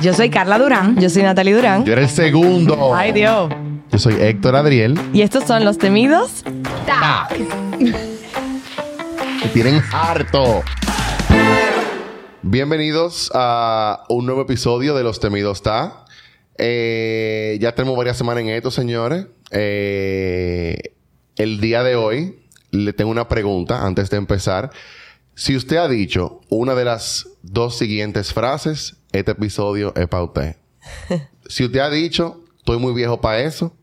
Yo soy Carla Durán. Yo soy Natalie Durán. Yo era el segundo. Ay, Dios. Yo soy Héctor Adriel. Y estos son los temidos. Que tienen harto. Bienvenidos a un nuevo episodio de Los Temidos Ta. Eh, ya tenemos varias semanas en esto, señores. Eh, el día de hoy le tengo una pregunta antes de empezar. Si usted ha dicho una de las dos siguientes frases, este episodio es para usted. si usted ha dicho, estoy muy viejo para eso.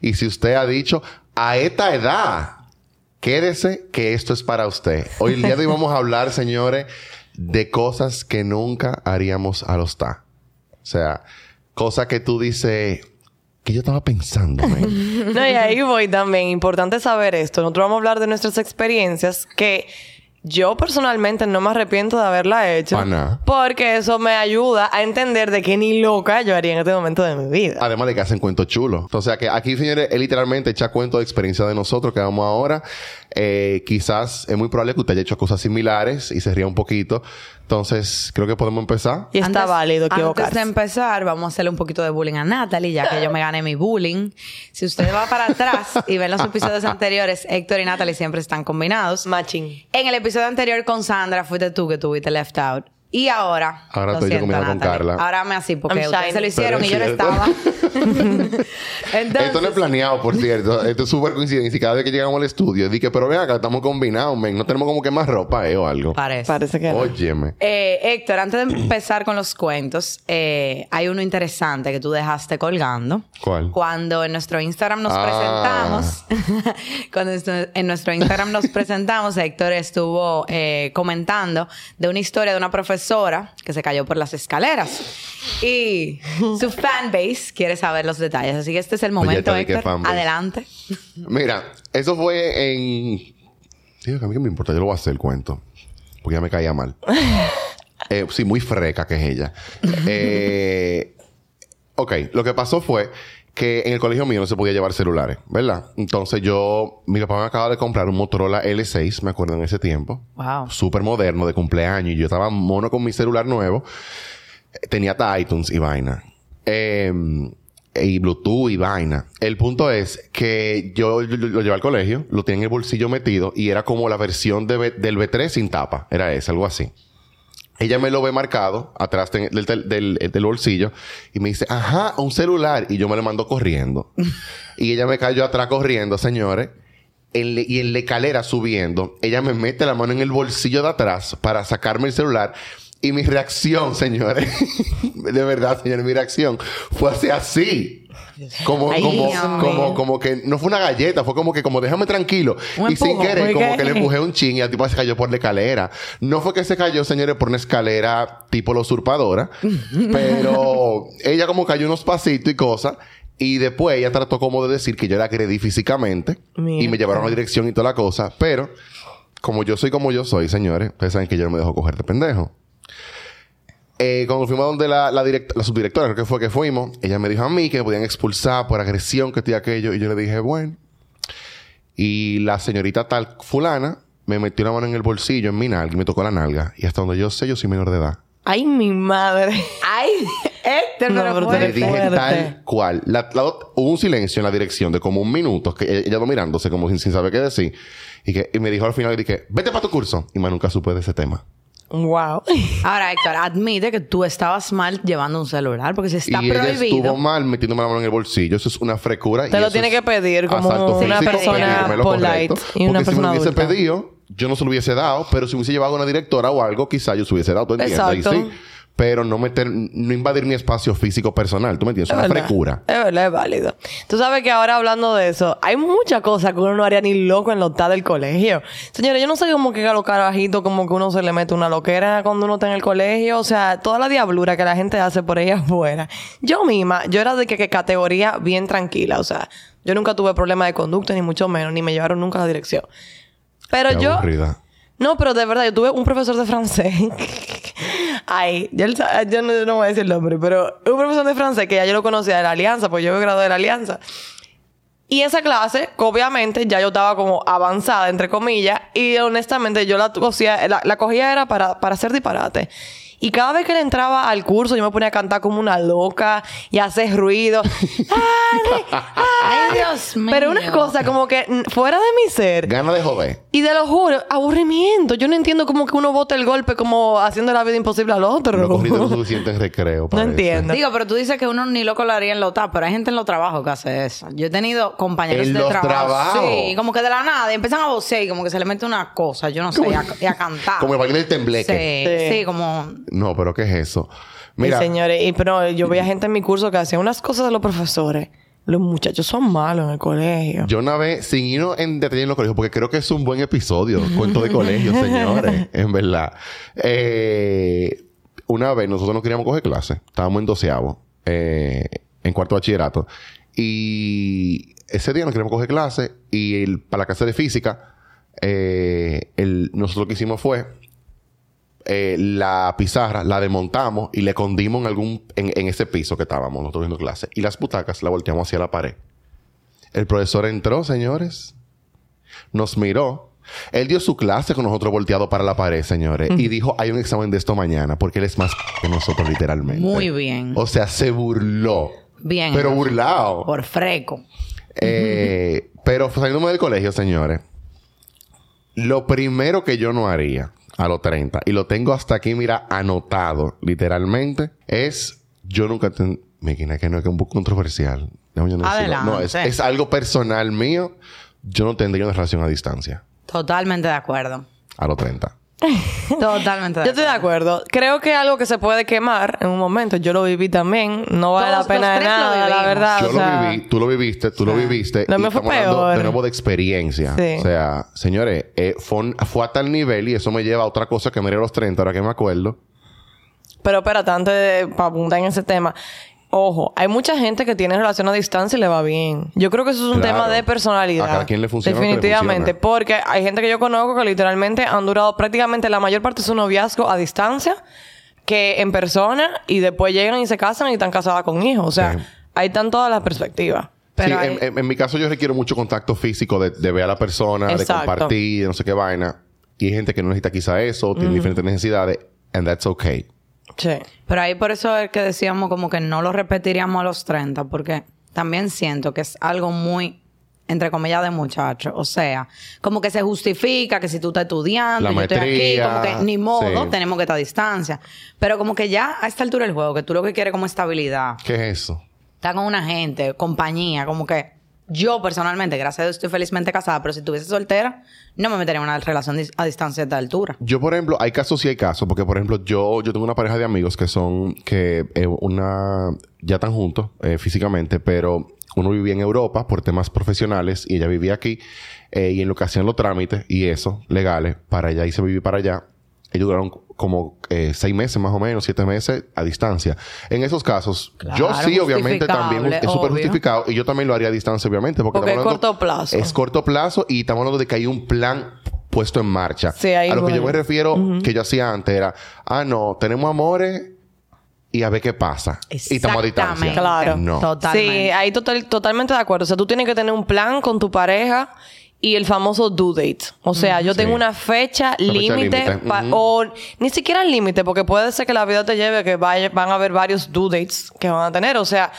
Y si usted ha dicho, a esta edad, quédese que esto es para usted. Hoy el día de hoy vamos a hablar, señores, de cosas que nunca haríamos a los ta. O sea, cosas que tú dices que yo estaba pensando. man. No, y ahí voy también. Importante saber esto. Nosotros vamos a hablar de nuestras experiencias que yo personalmente no me arrepiento de haberla hecho. Porque eso me ayuda a entender de qué ni loca yo haría en este momento de mi vida. Además de que hacen cuentos chulos. O sea que aquí, señores, es literalmente echar cuento de experiencia de nosotros que vamos ahora. Eh, quizás es muy probable que usted haya hecho cosas similares y se ría un poquito. Entonces, creo que podemos empezar. Y está Antes- válido Antes equivocarse. de empezar, vamos a hacerle un poquito de bullying a Natalie, ya que yo me gané mi bullying. Si usted va para atrás y ve los episodios anteriores, Héctor y Natalie siempre están combinados. Matching. En el episodio anterior con Sandra fuiste tú que tuviste left out. Y ahora. Ahora lo estoy yo siento, combinado con Natalie. Carla. Ahora me así, porque I'm ustedes se lo hicieron y yo no es estaba. Entonces, Esto no es planeado, por cierto. Esto es súper coincidencia. Y cada vez que llegamos al estudio, dije, pero ven acá, estamos combinados, men. No tenemos como que más ropa, eh, o algo. parece. Parece que. Óyeme. Eh, Héctor, antes de empezar con los cuentos, eh, hay uno interesante que tú dejaste colgando. ¿Cuál? Cuando en nuestro Instagram nos Ah. presentamos, cuando en nuestro Instagram nos presentamos, Héctor estuvo eh, comentando de una historia de una profesora que se cayó por las escaleras. Y su fanbase quiere saber los detalles. Así que este es el Oye, momento, que Héctor. Adelante. Mira, eso fue en. Digo que a mí que me importa, yo lo voy a hacer el cuento. Porque ya me caía mal. Eh, sí, muy freca que es ella. Eh, ok, lo que pasó fue que en el colegio mío no se podía llevar celulares, ¿verdad? Entonces yo, mi papá me acaba de comprar un Motorola L6, me acuerdo en ese tiempo. Wow. Súper moderno, de cumpleaños. Y yo estaba mono con mi celular nuevo. Tenía hasta iTunes y vaina. Eh, y Bluetooth y vaina. El punto es que yo lo, lo llevé al colegio, lo tenía en el bolsillo metido y era como la versión de B- del B3 sin tapa. Era esa, algo así. Ella me lo ve marcado atrás de- del, del- del- del bolsillo y me dice, ajá, un celular. Y yo me lo mando corriendo. y ella me cayó atrás corriendo, señores. En le- y en la escalera subiendo, ella me mete la mano en el bolsillo de atrás para sacarme el celular. Y mi reacción, señores, de verdad, señores, mi reacción fue así, así. Como, Ay, como, como, como que no fue una galleta, fue como que, como déjame tranquilo. Un y sin querer, ¿por como que le empujé un ching y el tipo se cayó por la escalera. No fue que se cayó, señores, por una escalera tipo la usurpadora, pero ella como cayó unos pasitos y cosas. Y después ella trató como de decir que yo la agredí físicamente y me llevaron a la dirección y toda la cosa. Pero, como yo soy como yo soy, señores, ustedes saben que yo no me dejo coger de pendejo. Eh, cuando fuimos donde la, la, direct- la subdirectora, creo que fue que fuimos, ella me dijo a mí que me podían expulsar por agresión, que estoy aquello. Y yo le dije, bueno. Y la señorita tal fulana me metió la mano en el bolsillo, en mi nalga, y me tocó la nalga. Y hasta donde yo sé, yo soy menor de edad. Ay, mi madre. Ay, Héctor, No, pero fuerte. Le dije fuerte. tal cual. La- la- hubo un silencio en la dirección de como un minuto, que ella, ella no mirándose como sin, sin saber qué decir. Y, que, y me dijo al final, y dije, vete para tu curso. Y más nunca supe de ese tema. Wow. Ahora, Héctor, admite que tú estabas mal llevando un celular porque si está y ella estuvo prohibido. mal metiéndome la mano en el bolsillo. Eso es una frecura. Te y lo tiene es que pedir como una físico, persona polite correcto. y una Porque si me persona lo hubiese adulta. pedido, yo no se lo hubiese dado. Pero si hubiese llevado a una directora o algo, quizá yo se hubiese dado. ¿Tú entiendes? Ahí Exacto. sí. Pero no meter, no invadir mi espacio físico personal. ¿Tú me entiendes? Es una verdad. frecura. Es verdad, es válido. Tú sabes que ahora hablando de eso, hay muchas cosas que uno no haría ni loco en los del colegio. Señores, yo no sé cómo que a los carajitos como que uno se le mete una loquera cuando uno está en el colegio. O sea, toda la diablura que la gente hace por ahí afuera. Yo misma, yo era de que, que categoría bien tranquila. O sea, yo nunca tuve problema de conducta, ni mucho menos, ni me llevaron nunca a la dirección. Pero Qué yo... aburrida. No, pero de verdad, yo tuve un profesor de francés. Ay, yo, no, no voy a decir el nombre, pero un profesor de francés que ya yo lo conocía de la Alianza, pues yo me gradué de la Alianza. Y esa clase, obviamente, ya yo estaba como avanzada, entre comillas, y honestamente yo la cogía, la, la cogía era para, para hacer disparate. Y cada vez que él entraba al curso, yo me ponía a cantar como una loca y a hacer ruido. ¡Ale! Ay, Dios mío. Pero una cosa, como que fuera de mi ser. Gana de joder. Y te lo juro, aburrimiento. Yo no entiendo cómo que uno bota el golpe como haciendo la vida imposible al otro. No cogiste lo suficiente en recreo. No entiendo. Digo, pero tú dices que uno ni loco lo haría en los TAP, pero hay gente en los trabajos que hace eso. Yo he tenido compañeros ¿En de los trabajo. trabajos? Sí, como que de la nada y empiezan a vocear y como que se le mete una cosa, yo no sé, y a, y a cantar. Como el baile del tembleque. Sí, Sí. sí, como. No, pero ¿qué es eso? Mira, Y señores, y, pero yo veía gente en mi curso que hacía unas cosas de los profesores. Los muchachos son malos en el colegio. yo una vez, sin irnos en detalle en los colegios, porque creo que es un buen episodio, cuento de colegio, señores, en verdad. Eh, una vez nosotros no queríamos coger clase, estábamos en doceavo, eh, en cuarto bachillerato, y ese día no queríamos coger clase, y el- para la clase de física, eh, el- nosotros lo que hicimos fue eh, la pizarra, la desmontamos y le escondimos en algún, en, en ese piso que estábamos nosotros viendo clase. Y las butacas la volteamos hacia la pared. El profesor entró, señores. Nos miró. Él dio su clase con nosotros volteado para la pared, señores. Y dijo, hay un examen de esto mañana. Porque él es más que nosotros, literalmente. Muy bien. O sea, se burló. Bien. Pero burlado. Por freco. Eh, pero saliéndome del colegio, señores, lo primero que yo no haría a los 30, y lo tengo hasta aquí, mira, anotado, literalmente, es yo nunca... ten- Mira, que no es un poco controversial. Yo no. No, es, es algo personal mío. Yo no tendría una relación a distancia Totalmente de acuerdo. a los 30. Totalmente Yo estoy de acuerdo. Creo que algo que se puede quemar en un momento. Yo lo viví también. No vale Todos la pena de nada, la verdad. Yo o sea, lo viví, tú lo viviste, tú lo viviste. Lo y fue peor. de nuevo de experiencia. Sí. O sea, señores, eh, fue, fue a tal nivel y eso me lleva a otra cosa que me dio a los 30, ahora que me acuerdo. Pero espérate, antes de para apuntar en ese tema. Ojo, hay mucha gente que tiene relación a distancia y le va bien. Yo creo que eso es un Claro. tema de personalidad. A cada quien le funciona le Definitivamente. funciona. Porque hay gente que yo conozco que literalmente han durado prácticamente la mayor parte de su noviazgo a distancia que en persona y después llegan y se casan y están casadas con hijos. O sea, ahí están todas las perspectivas. Pero sí, hay- en, en- en mi caso yo requiero mucho contacto físico de, de ver a la persona, de compartir, de no sé qué vaina. Y hay gente que no necesita quizá eso, tiene diferentes necesidades. And that's okay. Sí. Pero ahí por eso es que decíamos como que no lo repetiríamos a los 30, porque también siento que es algo muy, entre comillas, de muchacho. O sea, como que se justifica que si tú estás estudiando, La yo estoy aquí, como que ni modo, sí. tenemos que estar a distancia. Pero como que ya a esta altura del juego, que tú lo que quieres como estabilidad, ¿Qué es eso? estar con una gente, compañía, como que yo personalmente, gracias a Dios, estoy felizmente casada, pero si estuviese soltera, no me metería en una relación a distancia de altura. Yo, por ejemplo, hay casos y hay casos, porque, por ejemplo, yo, yo tengo una pareja de amigos que son, que eh, una, ya están juntos eh, físicamente, pero uno vivía en Europa por temas profesionales y ella vivía aquí, eh, y en lo que hacían los trámites y eso, legales, para allá y se vivir para allá, ellos duraron como eh, seis meses más o menos, siete meses a distancia. En esos casos, yo sí, obviamente, también es súper justificado y yo también lo haría a distancia, obviamente, porque, Porque es corto plazo. Es corto plazo y estamos hablando de que hay un plan puesto en marcha. Sí, ahí a lo que yo me refiero que yo hacía antes era, ah, no, tenemos amores y a ver qué pasa. Y estamos a distancia. Exactamente. Claro. No. Totalmente. Sí, ahí total, totalmente de acuerdo. O sea, tú tienes que tener un plan con tu pareja y el famoso due date. O sea, yo tengo una fecha límite o ni siquiera el límite, porque puede ser que la vida te lleve que vaya- van a haber varios due dates que van a tener. O sea,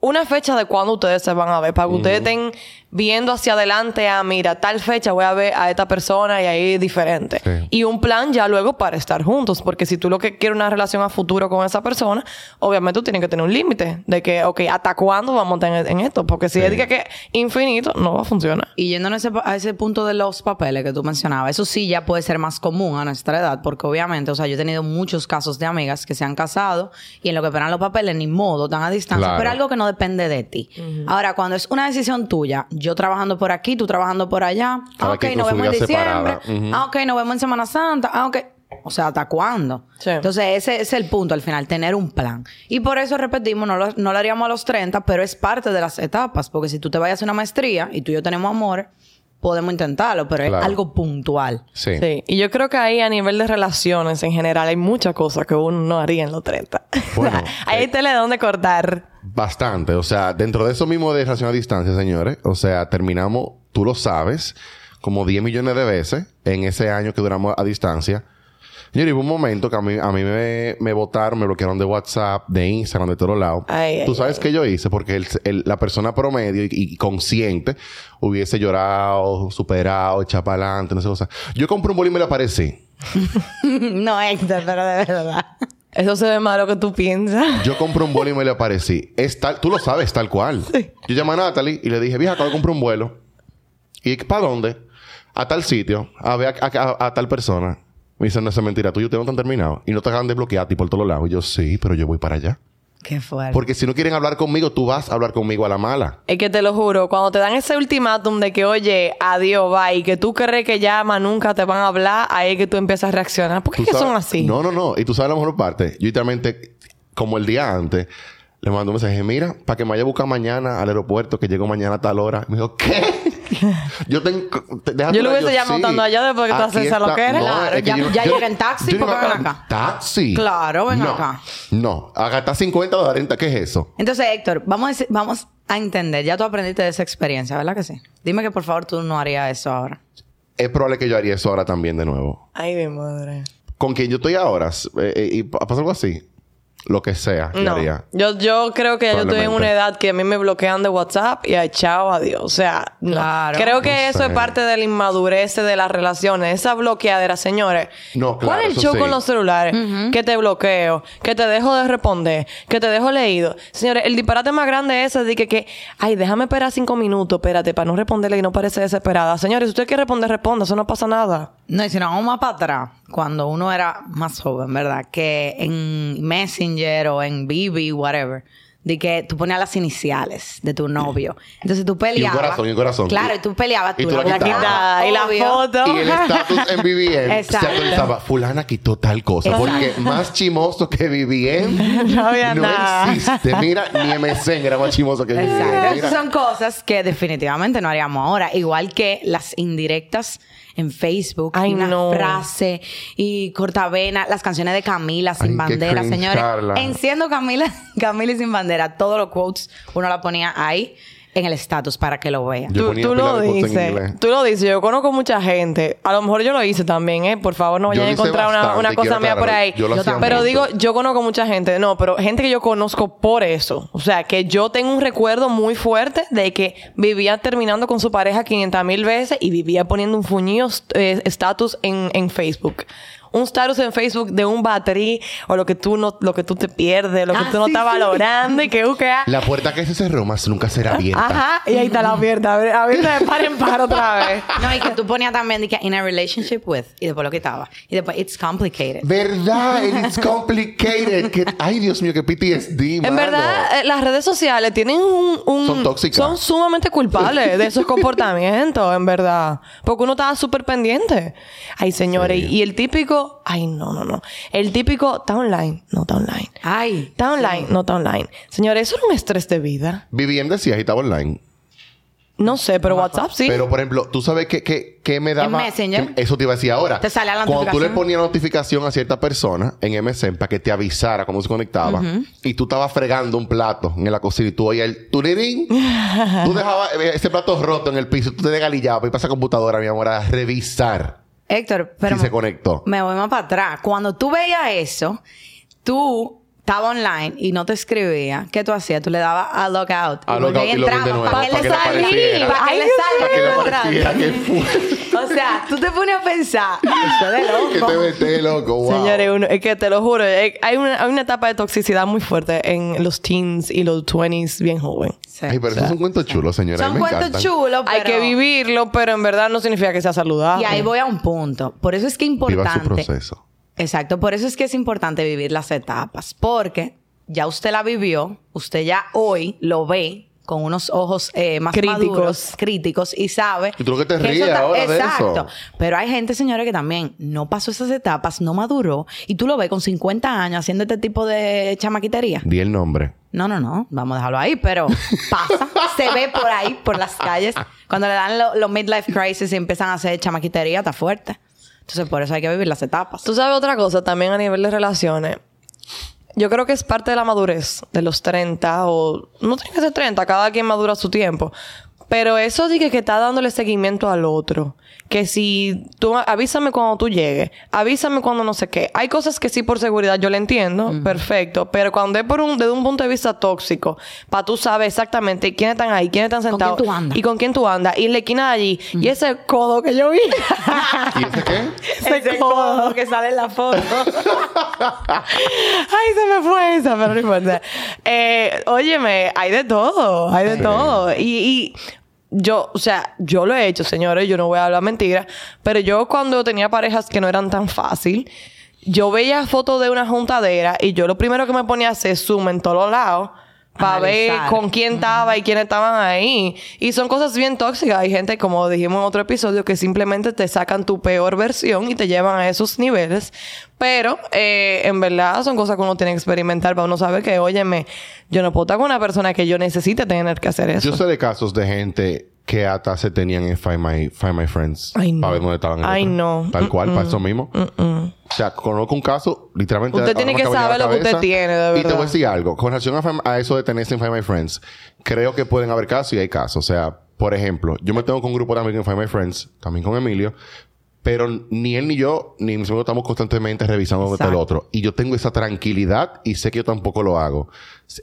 una fecha de cuándo ustedes se van a ver, para que ustedes estén viendo hacia adelante, ah, mira, tal fecha voy a ver a esta persona y ahí es diferente. Sí. Y un plan ya luego para estar juntos, porque si tú lo que quieres una relación a futuro con esa persona, obviamente tú tienes que tener un límite de que, ok, ¿hasta cuándo vamos a estar en, esto? Porque si Sí. es de que, que infinito, no va a funcionar. Y yendo a ese, a ese punto de los papeles que tú mencionabas, eso sí ya puede ser más común a nuestra edad, porque obviamente, o sea, yo he tenido muchos casos de amigas que se han casado y en lo que esperan los papeles, ni modo, están a distancia, Claro. pero algo que no depende de ti. Ahora, cuando es una decisión tuya, yo trabajando por aquí, tú trabajando por allá, Cada ah, ok, nos vemos en diciembre. Ujú. ah, ok, nos vemos en Semana Santa, ah, ok. O sea, ¿hasta cuándo? Sí. Entonces, ese es el punto al final, tener un plan. Y por eso repetimos, no lo, no lo haríamos a los 30, pero es parte de las etapas. Porque si tú te vayas a una maestría y tú y yo tenemos amor, podemos intentarlo, pero Claro. es algo puntual. Sí. Sí. Y yo creo que ahí a nivel de relaciones en general hay muchas cosas que uno no haría en los 30. Bueno, ahí eh, te le da dónde cortar. Bastante. O sea, dentro de eso mismo de relación a distancia, señores, o sea, terminamos, tú lo sabes, como 10 millones de veces en ese año que duramos a distancia. Señor, y hubo un momento que a mí, a mí me, me botaron, me bloquearon de WhatsApp, de Instagram, de todos lados. Ay, ¿Tú ay, sabes qué yo hice? Porque el- el- la persona promedio y, y consciente hubiese llorado, superado, echado para adelante, no sé cosa. Yo compré un boli y me le aparecí. no, Héctor, pero de verdad. Eso se ve malo que tú piensas. Yo compré un vuelo y me le aparecí. Es tal, tú lo sabes, tal cual. Yo llamé a Natalie y le dije, vieja, acabo de comprar un vuelo. ¿Y para dónde? A tal sitio, a ver a, a- a tal persona. Me dicen, no, eso es mentira, tú y yo no te han terminado. Y no te acaban de bloquear a ti por todos lados. Y yo, sí, pero yo voy para allá. Qué fuerte. Porque si no quieren hablar conmigo, tú vas a hablar conmigo a la mala. Es que te lo juro, cuando te dan ese ultimátum de que, oye, adiós, bye, y que tú crees que más nunca te van a hablar, ahí es que tú empiezas a reaccionar. ¿Por qué que son así? No, no, no. Y tú sabes la mejor parte. Yo literalmente, como el día antes, le mando un mensaje. Mira, para que me vaya a buscar mañana al aeropuerto, que llego mañana a tal hora. Me dijo, ¿qué? yo tengo... te- Yo lo hubiese llamado estando allá después que tú haces esa está- loquera. Claro, es que ya- ya llega en taxi, porque ven acá. ¿Taxi? Claro, ven no, acá. No. A gastar 50 dólares. ¿Qué es eso? Entonces, Héctor, vamos a, decir- vamos a entender. Ya tú aprendiste de esa experiencia, ¿verdad que sí? Dime que por favor tú no harías eso ahora. Es probable que yo haría eso ahora también de nuevo. Ay, mi madre. Con quien yo estoy ahora, eh, eh, y pa- pasa algo así, lo que sea, No. haría. Yo, yo creo que ya yo estoy en una edad que a mí me bloquean de WhatsApp y a chao, adiós. O sea, no. Claro. Creo que No eso sé. es parte de la inmadurez de las relaciones. Esa bloqueadera, señores. No, ¿Cuál claro, es el show sí. con los celulares? Que te bloqueo, que te dejo de responder, que te dejo leído. Señores, el disparate más grande es ese de que, que ay, déjame esperar cinco minutos, espérate, para no responderle y no parece desesperada. Señores, si usted quiere responder, responda, eso no pasa nada. No, y si nos vamos más para atrás, cuando uno era más joven, ¿verdad? Que en Messenger o en BB, whatever, de que tú ponías las iniciales de tu novio. Entonces tú peleabas. corazón, y un corazón. Claro, y tú peleabas. Y tú la La quitabas. y la foto. Y el estatus en BBM se actualizaba. Fulana quitó tal cosa. Exacto. Porque más chimoso que BBM No había no nada. existe. Mira, ni MSN era más chimoso que BBM. Exacto. Son cosas que definitivamente no haríamos ahora. Igual que las indirectas en Facebook. Ay, y una no. frase y cortavena. Las canciones de Camila sin Ay, bandera, cringe, señores. Carla. Enciendo Camila, Camila y sin bandera. Todos los quotes uno la ponía ahí en el estatus para que lo vean. Tú, tú lo dices. Tú lo dices. Yo conozco mucha gente. A lo mejor yo lo hice también, ¿eh? Por favor, no vayan a encontrar una, una cosa mía por ahí. Yo lo Yo. Pero mucho. digo, yo conozco mucha gente. No, pero gente que yo conozco por eso. O sea, que yo tengo un recuerdo muy fuerte de que vivía terminando con su pareja 500 mil veces y vivía poniendo un fuñido eh, estatus en, en Facebook. Un status en Facebook de un baterí o lo que tú no, lo que tú te pierdes, lo que Ah, tú no sí, estás sí. valorando y que uh, que, ah. La puerta que se cerró más nunca será abierta. Ajá, y ahí está la abierta, abierta de par en par otra vez. No, y que tú ponías también de que in a relationship with y después lo quitabas. Y después it's complicated. ¿Verdad? It's complicated. Que- ay, Dios mío, que PTSD, En mano. verdad, eh, las redes sociales tienen un, un- Son tóxicas. Son sumamente culpables de esos comportamientos, en verdad. Porque uno estaba súper pendiente. Ay, señores. Sí. Y el típico... Ay, no, no, no. El típico... Está online. No está online. Ay. Está online. No está online. Señores, eso era un estrés de vida. Decía y estaba online. No sé, pero WhatsApp sí. Pero, por ejemplo, tú sabes que, que, que me daba... Messenger. que- eso te iba a decir ahora. Te sale la Cuando tú le notificación. ponías notificación a cierta persona en MSN para que te avisara cómo se conectaba y tú estabas fregando un plato en la cocina y tú oías el turirín, tú dejabas eh, ese plato roto en el piso, tú te desgalillabas y pasas computadora, mi amor, a revisar Héctor, pero se conectó. me voy más para atrás. Cuando tú veías eso, tú estabas online y no te escribía. ¿Qué tú hacías? Tú le dabas a logout. A y logout y login de nuevo, para que para le que apareciera. Para que le que que fue. O sea, tú te pones a pensar, eso es de que loco. te metes loco, wow. Señores, uno- es que te lo juro, eh, hay una, hay una etapa de toxicidad muy fuerte en los teens y los 20s bien joven. Sí. Ay, pero eso es un cuento chulo, señora. Son cuentos chulos, Hay que vivirlo, pero en verdad no significa que sea saludable. Y ahí voy a un punto. Por eso es que es Viva su importante. proceso. Exacto, por eso es que es importante vivir las etapas, porque ya usted la vivió, usted ya hoy lo ve con unos ojos eh, más Críticos. maduros, críticos y sabe. Y tú lo que te ríes está- ahora de Exacto. eso. Pero hay gente, señores, que también no pasó esas etapas, no maduró, y tú lo ves con 50 años haciendo este tipo de chamaquitería. Di el nombre. No, no, no, vamos a dejarlo ahí, pero pasa, se ve por ahí, por las calles. Cuando le dan lo- los midlife crisis y empiezan a hacer chamaquitería, está fuerte. Entonces, por eso hay que vivir las etapas. Tú sabes otra cosa también a nivel de relaciones. Yo creo que es parte de la madurez de los 30 o no tiene que ser 30, cada quien madura a su tiempo. Pero eso de que, está dándole seguimiento al otro. Que si tú avísame cuando tú llegues, avísame cuando no sé qué. Hay cosas que sí por seguridad yo le entiendo, perfecto. Pero cuando es por un, desde un punto de vista tóxico, para tú sabes exactamente quiénes están ahí, quiénes están sentados. quién tú andas? Y con quién tú andas. Y en la esquina de allí. Y ese codo que yo vi. ¿Y ese qué? ese codo que sale en la foto. Ay, se me fue esa, pero no importa. Eh, óyeme, hay de todo, hay de Sí. todo. Y, y yo, o sea, yo lo he hecho, señores, yo no voy a hablar mentiras, pero yo cuando tenía parejas que no eran tan fácil, yo veía fotos de una juntadera y yo lo primero que me ponía a hacer zoom en todos lados. Para ver con quién estaba y quiénes estaban ahí. Y son cosas bien tóxicas. Hay gente, como dijimos en otro episodio, que simplemente te sacan tu peor versión y te llevan a esos niveles. Pero, eh, en verdad, son cosas que uno tiene que experimentar para uno saber que, óyeme, yo no puedo estar con una persona que yo necesite tener que hacer eso. Yo sé de casos de gente que hasta se tenían en Find My, Find My Friends. Ay, no. Para ver dónde estaban. Ay, no. Tal cual, para eso mismo. O sea, conozco un caso, literalmente. Usted tiene que saber lo que usted tiene, de Y te verdad. voy a decir algo. Con relación a, eso de tenerse en Find My Friends, creo que pueden haber casos y hay casos. O sea, por ejemplo, yo me tengo con un grupo de amigos en Find My Friends, también con Emilio. Pero ni él ni yo, ni mis amigos estamos constantemente revisando dónde está el otro. Y yo tengo esa tranquilidad y sé que yo tampoco lo hago.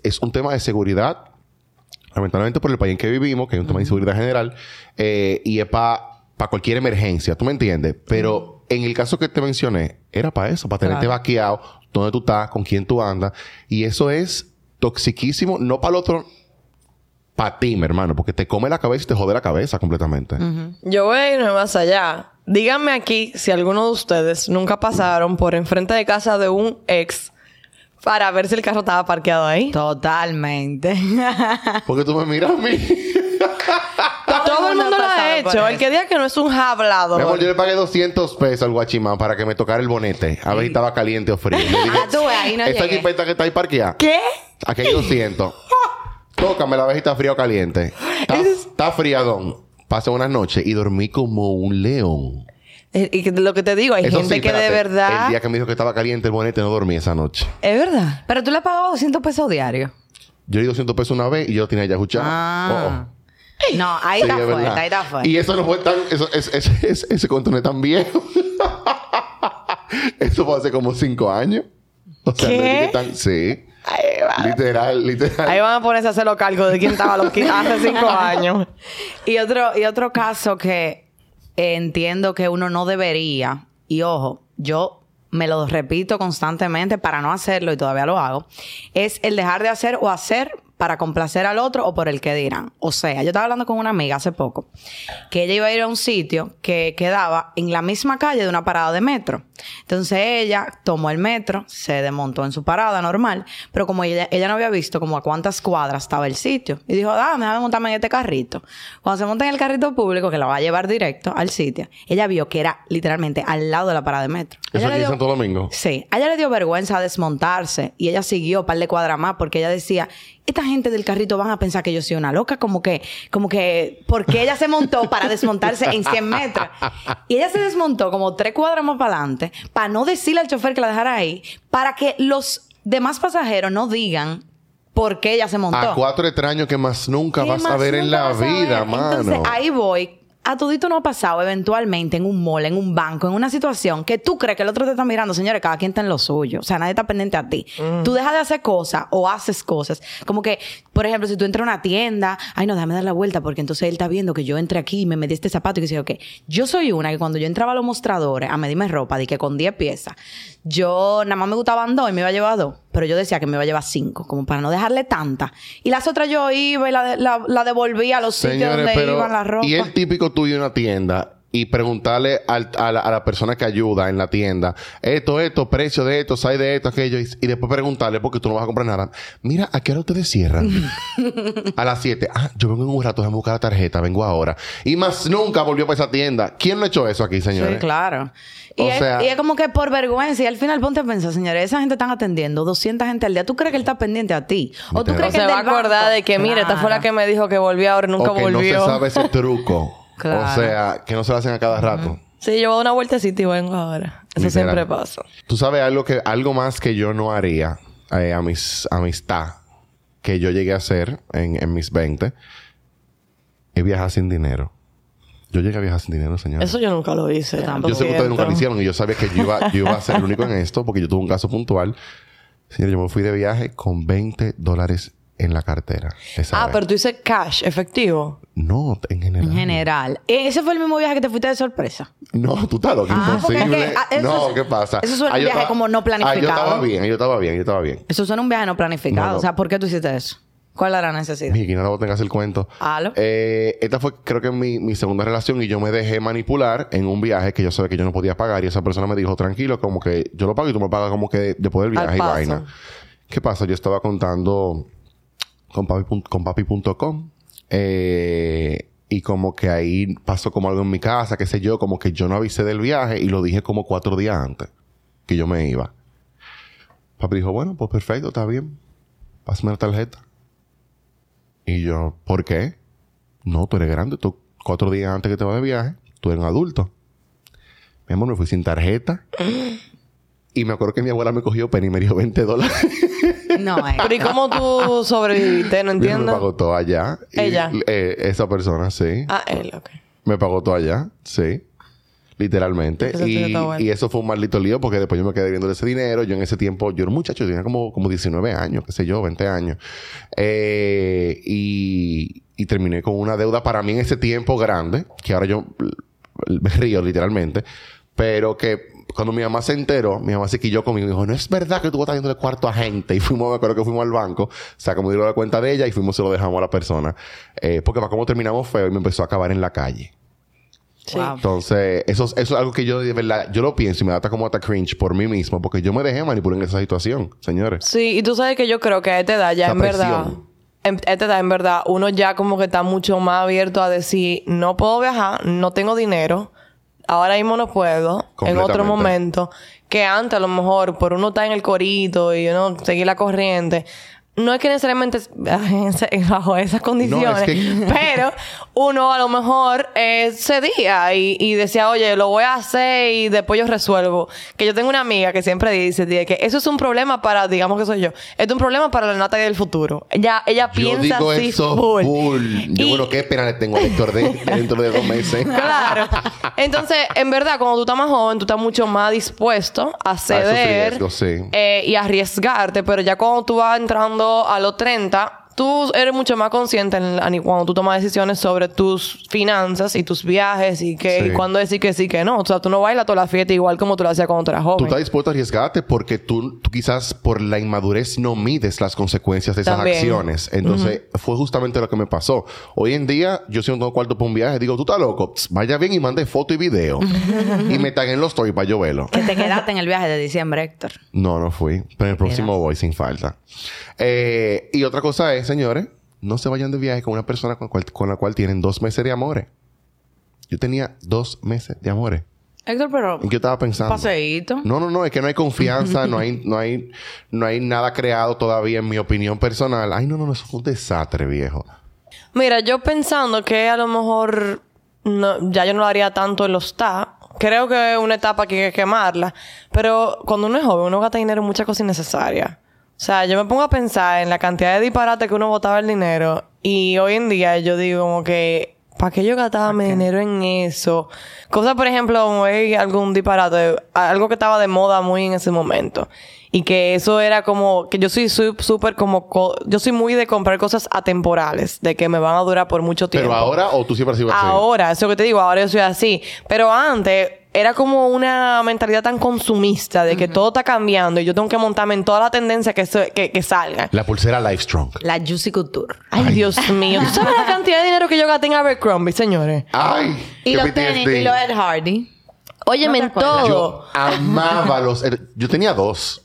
Es un tema de seguridad lamentablemente por el país en que vivimos, que hay un tema de inseguridad general, eh, y es para cualquier emergencia, ¿tú me entiendes? Pero en el caso que te mencioné, era para eso, para tenerte Claro. vaqueado, dónde tú estás, con quién tú andas, y eso es toxiquísimo, no para el otro, para ti, mi hermano, porque te come la cabeza y te jode la cabeza completamente. Yo voy a irme más allá. Díganme aquí si alguno de ustedes nunca pasaron por enfrente de casa de un ex para ver si el carro estaba parqueado ahí. Totalmente. Porque tú me miras a mí. Todo, el mundo lo ha hecho. El que diga que no es un hablador. Mi amor, yo le pagué 200 pesos al guachimán para que me tocara el bonete. A ver si estaba caliente o frío. Le dije, Ah, tú ves, ahí no Esta llegué. jipeta que está ahí parqueada. ¿Qué? Aquí hay 200. Tócame la vez si está frío o caliente. Está, está friadón. Pasé unas noches y dormí como un león. Eh, Y que lo que te digo, hay Eso gente sí, que de verdad... El día que me dijo que estaba caliente el bonete no dormí esa noche. Es verdad. Pero tú le has pagado 200 pesos diarios. Yo di 200 pesos una vez y yo lo tenía ya escuchado. Ah. No, ahí Sí, está es fuerte, ahí está fuerte. Y eso no fue tan... Eso, es- es- es- ese cuento no es tan viejo. eso fue hace como 5 años. O sea, no ¿Qué? es que tan... Sí. Ahí va. Literal, literal. Ahí van a ponerse a hacer los cálculos de quién estaba los qui- hace cinco años. Y otro, y otro caso que entiendo que uno no debería, y ojo, yo me lo repito constantemente para no hacerlo y todavía lo hago, es el dejar de hacer o hacer para complacer al otro o por el que dirán. O sea, yo estaba hablando con una amiga hace poco que ella iba a ir a un sitio que quedaba en la misma calle de una parada de metro. Entonces ella tomó el metro, se desmontó en su parada normal, pero como ella, ella no había visto como a cuántas cuadras estaba el sitio, y dijo, dame, déjame montarme en este carrito. Cuando se monta en el carrito público, que la va a llevar directo al sitio, ella vio que era literalmente al lado de la parada de metro. Eso aquí en Santo Domingo. Sí, a ella le dio vergüenza desmontarse y ella siguió un par de cuadras más porque ella decía, esta gente del carrito van a pensar que yo soy una loca, como que, como que, porque ella se montó para desmontarse en 100 metros. Y ella se desmontó como tres cuadras más para adelante para no decirle al chofer que la dejara ahí, para que los demás pasajeros no digan por qué ella se montó. A cuatro extraños que más nunca ¿Qué vas a ver en la vida, mano. Entonces ahí voy. A todito no ha pasado eventualmente en un mall, en un banco, en una situación que tú crees que el otro te está mirando. Señores, cada quien está en lo suyo. O sea, nadie está pendiente a ti. Tú dejas de hacer cosas o haces cosas. Como que, por ejemplo, si tú entras a una tienda, ay, no, déjame dar la vuelta porque entonces él está viendo que yo entré aquí y me metí este zapato y que sé qué. Yo soy una que cuando yo entraba a los mostradores a medirme ropa, di que con 10 piezas, yo nada más me gustaban dos y me iba a llevar dos. Pero yo decía que me iba a llevar cinco, como para no dejarle tanta. Y las otras yo iba y la, la, la devolvía a los sitios donde pero... iban las ropas. Y el típico tuyo en una tienda y preguntarle al- a, la, a la persona que ayuda en la tienda esto, esto, precio de esto, hay de esto, aquello y, y después preguntarle porque tú no vas a comprar nada. Mira, ¿a qué hora ustedes cierran? a las 7. Ah, yo vengo en un rato, déjame buscar la tarjeta, vengo ahora. Y más nunca volvió para esa tienda. ¿Quién no ha hecho eso aquí, señores? Sí, claro. Y, O es, sea- y es como que por vergüenza. Y al final ponte a pensar, señores, esa gente están atendiendo 200 gente al día. ¿Tú crees que él está pendiente a ti? ¿O tú crees que se va a acordar de que, mire, esta fue la que me dijo que volvió ahora y nunca o que volvió. no se sabe ese truco. Claro. O sea, que no se lo hacen a cada rato. Sí, yo voy a una vueltecita y vengo ahora. Eso Literal. siempre pasa. Tú sabes algo que algo más que yo no haría eh, a mis amistad que yo llegué a hacer en, en mis 20 es viajar sin dinero. Yo llegué a viajar sin dinero, señor. Eso yo nunca lo hice. tampoco. Yo sé que ustedes nunca lo hicieron y yo sabía que yo iba, yo iba a ser el único en esto porque yo tuve un caso puntual. Señor, yo me fui de viaje con 20 dólares en la cartera. esa Ah, vez. pero tú dices cash, efectivo. No, en general. En general. ¿Ese fue el mismo viaje que te fuiste de sorpresa? No, tú estás loco, Ah, imposible. es que, ah, eso no, ¿qué pasa? eso suena Ah, un viaje estaba- como no Ah, yo estaba planificado. bien, yo estaba bien, yo estaba bien. Eso suena un viaje no planificado. No, no. O sea, ¿por qué tú hiciste eso? ¿Cuál era la necesidad? Miki, no lo tengas el cuento. Halo. Eh, esta fue, creo que mi, mi segunda relación y yo me dejé manipular en un viaje que yo sabía que yo no podía pagar y esa persona me dijo, tranquilo, como que yo lo pago y tú me pagas como que después del viaje y vaina. ¿Qué pasa? Yo estaba contando con papi, pun- con papi.com eh, y como que ahí pasó como algo en mi casa, qué sé yo, como que yo no avisé del viaje y lo dije como cuatro días antes que yo me iba. Papi dijo, bueno, pues perfecto, está bien. Pásame la tarjeta. Y yo, ¿por qué? No, tú eres grande. Tú, cuatro días antes que te vas de viaje, tú eres un adulto. Mi amor, me fui sin tarjeta. y me acuerdo que mi abuela me cogió pena y me dio 20 dólares. No, eh. Pero ¿y cómo tú sobreviviste? No me entiendo. pagó todo allá. Y, Ella. eh, esa persona, sí. Ah, él, ok. Me pagó todo allá, sí. Literalmente. Eso Y, bueno. eso fue un maldito lío porque después yo me quedé viendo ese dinero. Yo en ese tiempo, yo era un muchacho, tenía como, como 19 años, qué sé yo, 20 años. Eh, y, y terminé con una deuda para mí en ese tiempo grande, que ahora yo me río literalmente, pero que cuando mi mamá se enteró, mi mamá se quilló conmigo y dijo, no es verdad que tú estás yendo de cuarto a gente. Y fuimos, me acuerdo que fuimos al banco, sacamos dinero de la cuenta de ella y fuimos y se lo dejamos a la persona. Eh, porque para cómo terminamos feo y me empezó a acabar en la calle. Sí. Wow. Entonces, eso, es- eso es algo que yo de verdad, yo lo pienso y me da hasta como hasta cringe por mí mismo, porque yo me dejé manipular en esa situación, señores. Sí, y tú sabes que yo creo que a esta edad ya Esa en verdad, en a esta edad en verdad, uno ya como que está mucho más abierto a decir, no puedo viajar, no tengo dinero, ahora mismo no puedo, en otro momento, que antes a lo mejor por uno estar en el corito y uno seguir la corriente. No es que necesariamente bajo esas condiciones, que- pero uno a lo mejor eh, cedía y, y decía, oye, lo voy a hacer y después yo resuelvo. Que yo tengo una amiga que siempre dice que eso es un problema para, digamos que soy yo, es un problema para la Natalia del futuro. Ella, ella Yo piensa digo así eso full. full. Yo, Y- bueno, qué pena le tengo Héctor de, dentro de dos meses. Claro. Entonces, en verdad, cuando tú estás más joven, tú estás mucho más dispuesto a ceder riesgos, sí. eh, y arriesgarte, pero ya cuando tú vas entrando a los 30, tú eres mucho más consciente en, en- cuando tú tomas decisiones sobre tus finanzas y tus viajes y que Sí. y cuándo decir que sí, que no. O sea, tú no bailas toda la fiesta igual como tú lo hacías cuando tú eras Tú joven. estás dispuesto a arriesgarte porque tú, tú quizás por la inmadurez no mides las consecuencias de esas También. acciones. Entonces, fue justamente lo que me pasó. Hoy en día, yo si no tengo cuarto para un viaje, digo, tú estás loco, Pss, vaya bien y mande foto y video. y me taguen los stories para yo verlo. Que te quedaste en el viaje de diciembre, Héctor. No, no fui. Pero en el próximo voy sin falta. Eh, y otra cosa es, señores, no se vayan de viaje con una persona con, cual- con la cual tienen dos meses de amores. Yo tenía dos meses de amores. Héctor, pero... ¿En qué yo estaba pensando? Paseíto. No, no, no, es que no hay confianza, no hay, no hay, no hay nada creado todavía en mi opinión personal. Ay, no, no, no, eso fue un desastre, viejo. Mira, yo pensando que a lo mejor no- ya yo no lo haría tanto en los TA. Creo que es una etapa que hay que quemarla. Pero cuando uno es joven, uno gasta dinero en muchas cosas innecesarias. O sea, yo me pongo a pensar en la cantidad de disparates que uno botaba el dinero. Y hoy en día yo digo como que... ¿Para qué yo gastaba mi dinero en eso? Cosas, por ejemplo, algún disparate, algo que estaba de moda muy en ese momento. Y que eso era como, que yo soy súper como, co- yo soy muy de comprar cosas atemporales, de que me van a durar por mucho tiempo. Pero ahora, o tú siempre has sido así. Ahora, eso que te digo, ahora yo soy así. Pero antes era como una mentalidad tan consumista de que todo está cambiando y yo tengo que montarme en toda la tendencia que, se- que, que salga. La pulsera Life Strong. La Juicy Couture. Ay, Dios mío. ¿Tú sabes la cantidad de dinero que yo gasté en Abercrombie, señores? Ay, Y los tenis y los Ed Hardy. Óyeme, ¿No en todo. Yo amaba los... Yo tenía dos.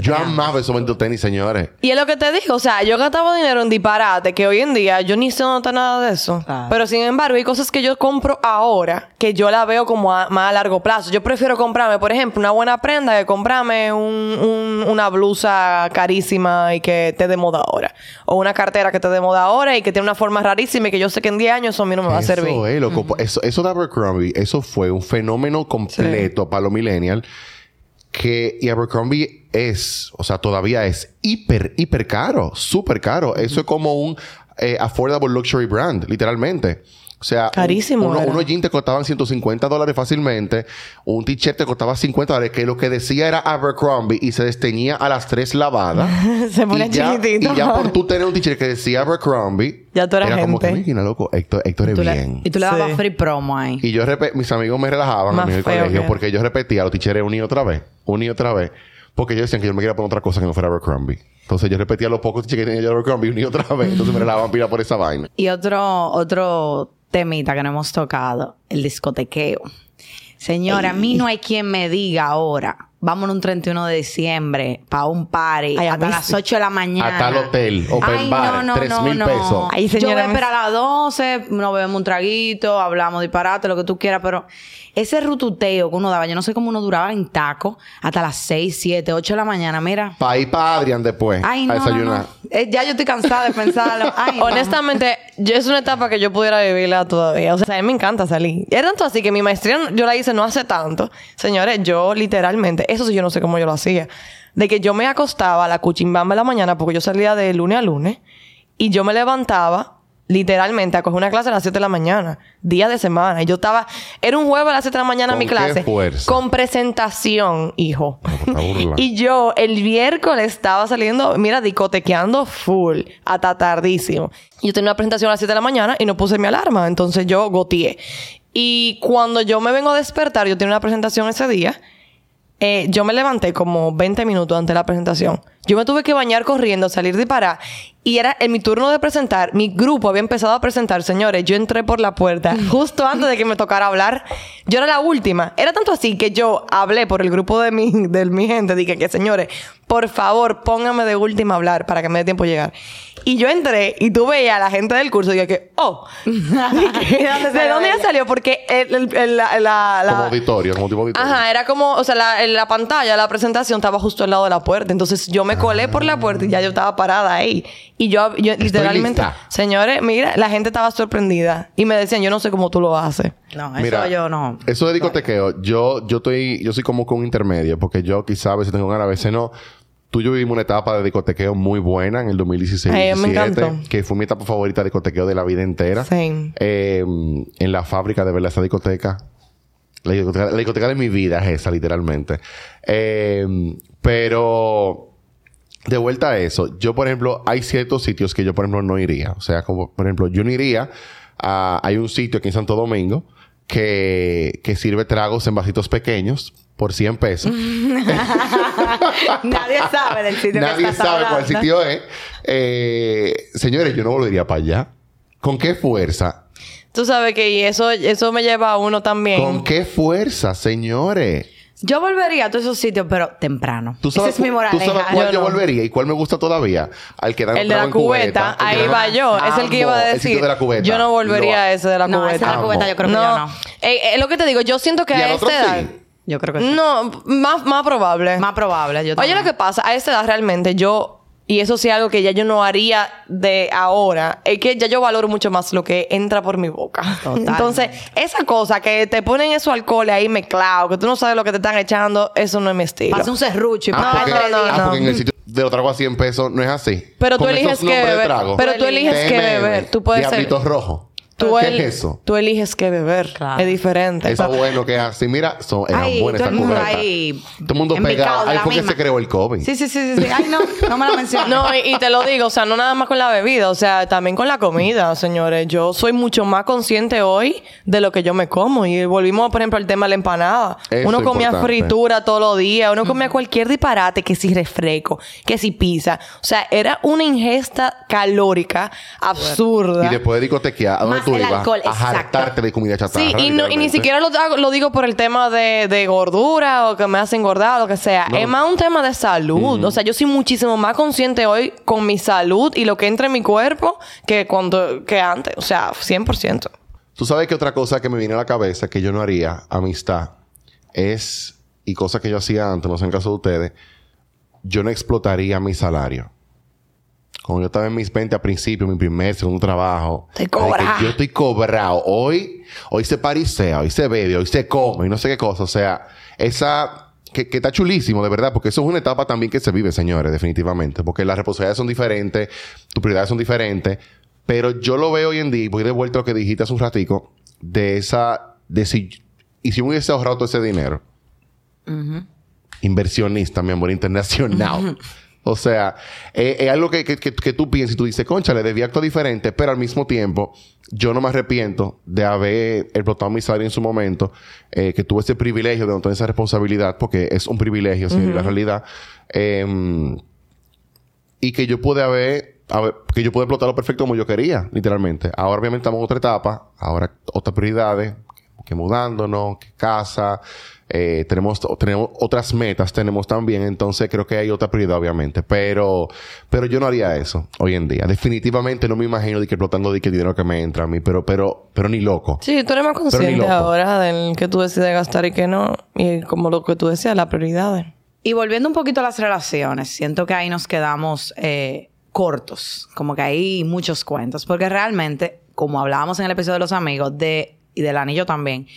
Yo Yo, amaba esos benditos tenis, señores. Y es lo que te digo, o sea, yo gastaba dinero en disparate que hoy en día yo ni sé dónde está nada de eso. Pero sin embargo, hay cosas que yo compro ahora que yo la veo como a- más a largo plazo. Yo prefiero comprarme, por ejemplo, una buena prenda que comprarme un- un- una blusa carísima y que esté de moda ahora. O una cartera que esté de moda ahora y que tiene una forma rarísima y que yo sé que en 10 años eso a mí no me va a servir. Eso es, loco. Eso, eso de Abercrombie, eso fue un fenómeno completo para los millennials. Que y Abercrombie es, o sea, todavía es hiper, hiper caro, súper caro. Eso es como un eh, affordable luxury brand, literalmente. O sea, un- Carísimo uno- era. unos jeans te costaban 150 dólares fácilmente. Un t-shirt te costaba 50 dólares, que lo que decía era Abercrombie y se desteñía a las 3 lavadas. Se y ya, chiquitito. Y ya por tú tener un t-shirt que decía Abercrombie, Ya tú eras era como que, gente. mira, loco, Héctor, Héctor es bien. y tú le dabas Sí. free promo ahí. Y yo mis amigos me relajaban a Más mí en el colegio que- porque yo repetía los ticheres una y otra vez, una y otra vez, porque ellos decían que yo me quería poner otra cosa que no fuera Abercrombie. Entonces yo repetía los pocos que tenía yo Abercrombie una y otra vez, entonces me relajaban pila por esa vaina. Y otro, otro temita que no hemos tocado, el discotequeo. Señora, a mí no hay quien me diga ahora, vámonos un 31 de diciembre para un party Ay, a hasta las sí. 8 de la mañana. Hasta el hotel, open Ay, bar, no, no, tres no, mil no. pesos. Ay, Yo voy a esperar a las 12, nos bebemos un traguito, hablamos disparate, lo que tú quieras, pero ese rututeo que uno daba, yo no sé cómo uno duraba en taco hasta las 6, 7, 8 de la mañana, mira. Para ir para Adrian después Ay, a no, no, desayunar. Eh, ya yo estoy cansada de pensarlo. Honestamente, yo, es una etapa que yo pudiera vivirla todavía. O sea, a mí me encanta salir. Era tanto así que mi maestría yo la hice no hace tanto. Señores, yo literalmente, eso sí yo no sé cómo yo lo hacía. De que yo me acostaba a la cuchimbamba en la mañana porque yo salía de lunes a lunes y yo me levantaba literalmente a coger una clase a las 7 de la mañana, día de semana. Y yo estaba, era un jueves a las 7 de la mañana ¿Con mi qué clase. fuerza? Con presentación, hijo. No, y yo el miércoles estaba saliendo, mira, discotequeando full, hasta tardísimo. Yo tenía una presentación a las 7 de la mañana y no puse mi alarma, entonces yo goteé. Y cuando yo me vengo a despertar, yo tenía una presentación ese día, eh, yo me levanté como 20 minutos antes de la presentación. Yo me tuve que bañar corriendo, salir de parar. Y era en mi turno de presentar. Mi grupo había empezado a presentar. Señores, yo entré por la puerta justo antes de que me tocara hablar. Yo era la última. Era tanto así que yo hablé por el grupo de mi, de mi gente. Dije que, señores, por favor, pónganme de última a hablar para que me dé tiempo a llegar. Y yo entré y tú veías a la gente del curso y yo que, oh, dónde ¿de dónde ya salió? Porque el- el- el- la- la- la- Como auditorio, como tipo auditorio. Ajá, era como, o sea, la, la pantalla, la presentación estaba justo al lado de la puerta. Entonces yo me colé por la puerta y ya yo estaba parada ahí. Y yo, yo literalmente, lista. señores, mira, la gente estaba sorprendida. Y me decían, yo no sé cómo tú lo haces. No, eso Mira, yo no. Eso de discotequeo, yo, yo estoy, yo soy como con un intermedio, porque yo quizás a veces tengo ganas, a veces no. Tú y yo vivimos una etapa de discotequeo muy buena en el 2016 Ay, me 17 encantó. que fue mi etapa favorita de discotequeo de la vida entera. Sí. Eh, en la fábrica de ver esa discoteca. La discoteca, la discoteca de mi vida es esa, literalmente. Eh, pero de vuelta a eso, yo, por ejemplo, hay ciertos sitios que yo, por ejemplo, no iría. O sea, como, por ejemplo, yo no iría a... Hay un sitio aquí en Santo Domingo que, que sirve tragos en vasitos pequeños por 100 pesos. Nadie sabe del sitio que Nadie estás sabe cuál sitio es. Eh, señores, yo no volvería para allá. ¿Con qué fuerza? Tú sabes que y eso, eso me lleva a uno también. ¿Con qué fuerza, señores? Yo volvería a todos esos sitios, pero temprano. ¿Tú sabes, Esa es mi moraleja. ¿Tú sabes cuál Yo yo, no. volvería y cuál me gusta todavía? Al que dan el de la cubeta, el que ahí va yo. Es el que iba a el decir. sitio de la cubeta. Yo no volvería Lo- a ese de la No, ese cubeta. de la cubeta yo creo que yo no. Eh, eh, lo que te digo, yo siento que Y a esta edad. sí. Yo creo que sí. No, más, más probable. Más probable. Yo Oye, lo que pasa, a esta edad realmente yo, y eso sí es algo que ya yo no haría de ahora, es que ya yo valoro mucho más lo que entra por mi boca. Totalmente. Entonces, esa cosa que te ponen esos alcoholes ahí mezclados, que tú no sabes lo que te están echando, eso no es mi estilo. Pasa un serrucho y Ah, porque, no, no, ah, no. porque en el sitio de los tragos a 100 pesos no es así. Pero tú Con eliges qué nombres de beber. trago. Pero tú eliges qué TMM, beber. Tú puedes ser- Diablito rojo. Tú ¿Qué el- es eso? Tú eliges qué beber. Claro. Es diferente. Eso bueno que es así. Mira, son, eran Ay, buenas esas Todo el mundo pegado. Ahí fue que se creó el COVID. Sí, sí, sí, sí, sí. Ay, no. No me la menciones. No, y, y te lo digo, o sea, no nada más con la bebida, o sea, también con la comida, señores. Yo soy mucho más consciente hoy de lo que yo me como. Y volvimos, por ejemplo, al tema de la empanada. Eso uno es comía importante. fritura todos los días, uno comía cualquier disparate, que si refresco, que si pizza. O sea, era una ingesta calórica absurda. Y después de discotequear, ¿a dónde Más tú el ibas? alcohol, a exacto. hartarte de comida chatarra. Sí, y, no, y ni siquiera lo, digo por el tema de, de gordura o que me hace engordar o lo que sea. No. Es más un tema de salud. O sea, yo soy muchísimo más consciente hoy con mi salud y lo que entra en mi cuerpo que cuando que antes. O sea, 100%. Tú sabes que otra cosa que me viene a la cabeza que yo no haría, amistad, es, y cosas que yo hacía antes, no sé en caso de ustedes, yo no explotaría mi salario. Cuando yo estaba en mis 20 a principio, mi primer, segundo trabajo. Te cobra. Yo estoy cobrado. Hoy, hoy se parisea, hoy se bebe, hoy se come y no sé qué cosa. O sea, esa que, que está chulísimo, de verdad, porque eso es una etapa también que se vive, señores, definitivamente. Porque las responsabilidades son diferentes, tus prioridades son diferentes. Pero yo lo veo hoy en día, y voy de vuelta a lo que dijiste hace un ratico, de esa, de si, y si hubiese ahorrado todo ese dinero. Inversionista, mi amor, internacional. O sea, eh, es algo que, que, que, tú piensas y tú dices, concha, le debía actuar diferente, pero al mismo tiempo, yo no me arrepiento de haber explotado mi salario en su momento, eh, que tuve ese privilegio de no tener esa responsabilidad, porque es un privilegio, sí, la realidad. Eh, y que yo pude haber, haber, que yo pude explotarlo perfecto como yo quería, literalmente. Ahora obviamente estamos en otra etapa, ahora otras prioridades, que mudándonos, que casa, eh, tenemos, tenemos otras metas, tenemos también, entonces creo que hay otra prioridad, obviamente. Pero, pero yo no haría eso hoy en día. Definitivamente no me imagino de que explotando de que el dinero que me entra a mí, pero, pero, pero ni loco. Sí, tú eres más consciente ahora del que tú decides gastar y que no, y como lo que tú decías, las prioridades. Y volviendo un poquito a las relaciones, siento que ahí nos quedamos eh, cortos, como que hay muchos cuentos, porque realmente, como hablábamos en el episodio de los amigos, de, y del anillo también,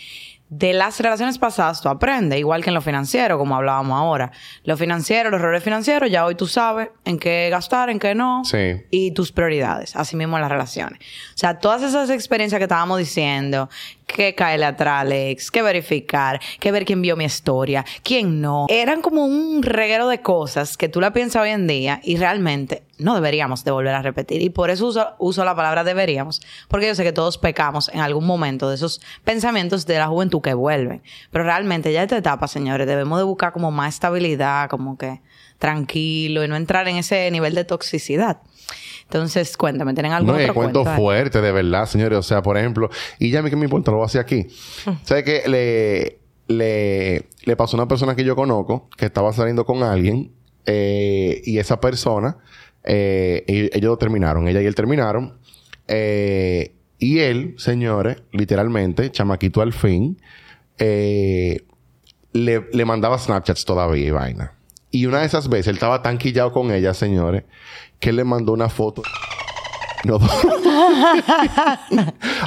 de las relaciones pasadas tú aprendes, igual que en lo financiero, como hablábamos ahora. Lo financiero, los errores financieros, ya hoy tú sabes en qué gastar, en qué no. Sí. Y tus prioridades, así mismo en las relaciones. O sea, todas esas experiencias que estábamos diciendo, que cae atrás, Alex, que verificar, que ver quién vio mi historia, quién no. Eran como un reguero de cosas que tú la piensas hoy en día y realmente no deberíamos de volver a repetir. Y por eso uso, uso, la palabra deberíamos, porque yo sé que todos pecamos en algún momento de esos pensamientos de la juventud que vuelven. Pero realmente ya esta etapa, señores, debemos de buscar como más estabilidad, como que tranquilo y no entrar en ese nivel de toxicidad. Entonces, cuéntame, ¿tienen algún no, otro cuento fuerte, de verdad, señores. O sea, por ejemplo, y ya a mí que me importa, lo voy a hacer aquí. ¿Sabes qué? Le, le, le pasó a una persona que yo conozco que estaba saliendo con alguien eh, y esa persona, eh, ellos terminaron, ella y él terminaron. Eh, y él, señores, literalmente, chamaquito al fin, eh, le, le mandaba Snapchats todavía y vaina. Y una de esas veces él estaba tan quillado con ella, señores, que él le mandó una foto. No.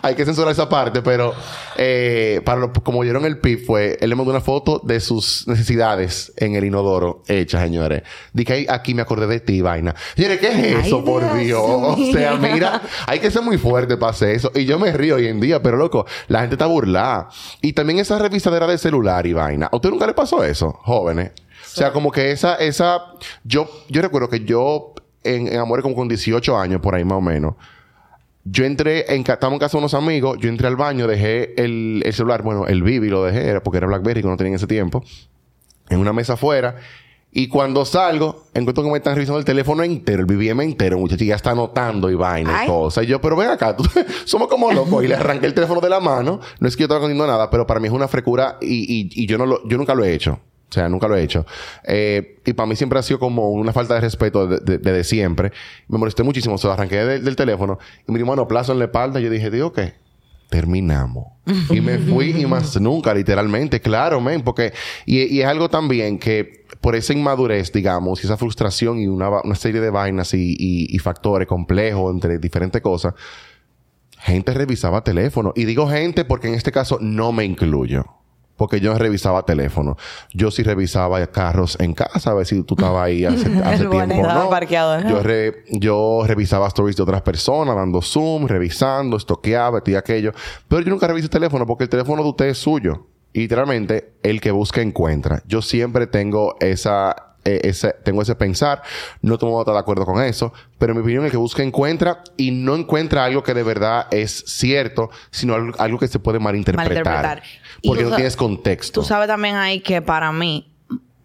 Hay que censurar esa parte, pero eh, para lo, como vieron el PIB fue, él le mandó una foto de sus necesidades en el inodoro hecha, señores. Dije, aquí me acordé de ti, vaina. Señores, ¿qué es eso, por Dios? O sea, mira, hay que ser muy fuerte para hacer eso. Y yo me río hoy en día, pero loco, la gente está burlada. Y también esa revisadera de celular y vaina. ¿A usted nunca le pasó eso, jóvenes? O sea, como que esa, esa, yo, yo recuerdo que yo en, en Amores como con 18 años, por ahí más o menos. Yo entré, en, estábamos en casa de unos amigos, yo entré al baño, dejé el, el celular, bueno, el Bibi lo dejé, era porque era Blackberry, que no tenía en ese tiempo, en una mesa afuera. Y cuando salgo, encuentro que me están revisando el teléfono entero, el BBM entero, muchachos, ya está anotando y vaina y cosas. Y yo, pero ven acá, tú, somos como locos. Y le arranqué el teléfono de la mano. No es que yo estaba haciendo nada, pero para mí es una frecura y, y, y yo no lo, yo nunca lo he hecho. O sea, nunca lo he hecho. Eh, y para mí siempre ha sido como una falta de respeto desde de, de, siempre. Me molesté muchísimo. Se lo arranqué de, del teléfono y me dio mano plazo en la espalda. Y yo dije, digo, ¿qué? Terminamos. y me fui y más nunca, literalmente. Claro, men. Porque... Y, y, es algo también que por esa inmadurez, digamos, y esa frustración y una, una serie de vainas y, y, y factores complejos entre diferentes cosas, gente revisaba teléfono. Y digo gente porque en este caso no me incluyo porque yo no revisaba teléfono. Yo sí revisaba carros en casa, a ver si tú estabas ahí hace, hace tiempo. ¿no? Parqueado, ¿no? Yo, re, yo revisaba stories de otras personas, dando zoom, revisando, estoqueaba, y aquello. Pero yo nunca reviso el teléfono porque el teléfono de usted es suyo. Y literalmente, el que busca encuentra. Yo siempre tengo esa eh, ese, tengo ese pensar. No todo el mundo está de acuerdo con eso. Pero mi opinión, el que busca encuentra y no encuentra algo que de verdad es cierto, sino algo, algo que se puede malinterpretar. malinterpretar. Porque no tienes contexto. Tú sabes también ahí que para mí,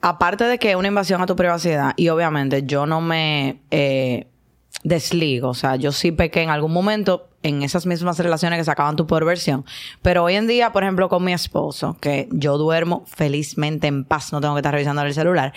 aparte de que es una invasión a tu privacidad, y obviamente yo no me eh, desligo, o sea, yo sí pequé en algún momento en esas mismas relaciones que sacaban tu perversión. Pero hoy en día, por ejemplo, con mi esposo, que yo duermo felizmente en paz, no tengo que estar revisando el celular,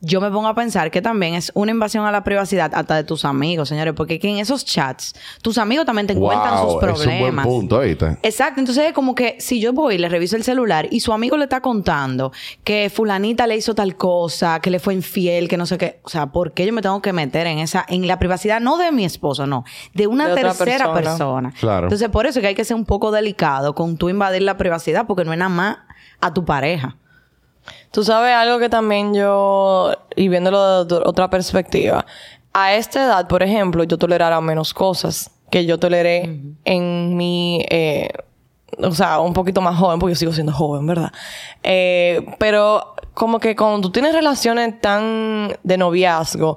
yo me pongo a pensar que también es una invasión a la privacidad hasta de tus amigos, señores, porque que en esos chats, tus amigos también te cuentan sus problemas. Es un buen punto. Exacto. Entonces es como que si yo voy y le reviso el celular y su amigo le está contando que fulanita le hizo tal cosa, que le fue infiel, que no sé qué. O sea, ¿por qué yo me tengo que meter en esa, en la privacidad, no de mi esposo, no, de una de tercera persona. persona. Claro. Entonces, por eso es que hay que ser un poco delicado con tú invadir la privacidad, porque no es nada más a tu pareja. Tú sabes algo que también yo, y viéndolo de otra perspectiva, a esta edad, por ejemplo, yo tolerara menos cosas que yo toleré en mi... eh, o sea, un poquito más joven, porque yo sigo siendo joven, ¿verdad? Eh, pero como que cuando tú tienes relaciones tan de noviazgo,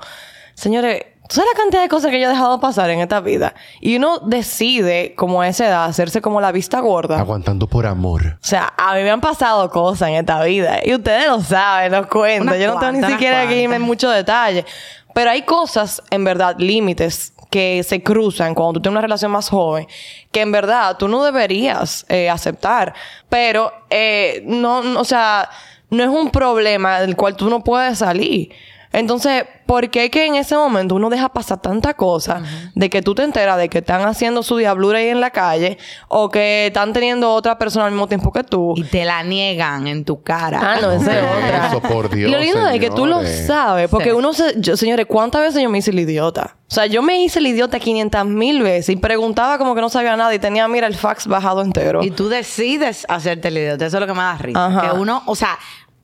señores, ¿tú sabes la cantidad de cosas que yo he dejado pasar en esta vida? Y uno decide, como a esa edad, hacerse como la vista gorda. Aguantando por amor. O sea, a mí me han pasado cosas en esta vida. Y ustedes lo saben, los cuento. Unas Yo no tengo ni siquiera que irme en mucho detalle. Pero hay cosas, en verdad, límites que se cruzan cuando tú tienes una relación más joven, que en verdad tú no deberías eh, aceptar. Pero, eh, no, no, o sea, no es un problema del cual tú no puedes salir. Entonces, ¿por qué que en ese momento uno deja pasar tanta cosa de que tú te enteras de que están haciendo su diablura ahí en la calle o que están teniendo otra persona al mismo tiempo que tú? Y te la niegan en tu cara. Ah, no, esa es otra. eso, por Dios, y lo lindo es que tú lo sabes, porque Sí. uno se... Yo, señores, ¿cuántas veces yo me hice el idiota? O sea, yo me hice el idiota 500 mil veces y preguntaba como que no sabía nada y tenía, mira, el fax bajado entero. Y tú decides hacerte el idiota. Eso es lo que me da risa. Ajá. Que uno, o sea,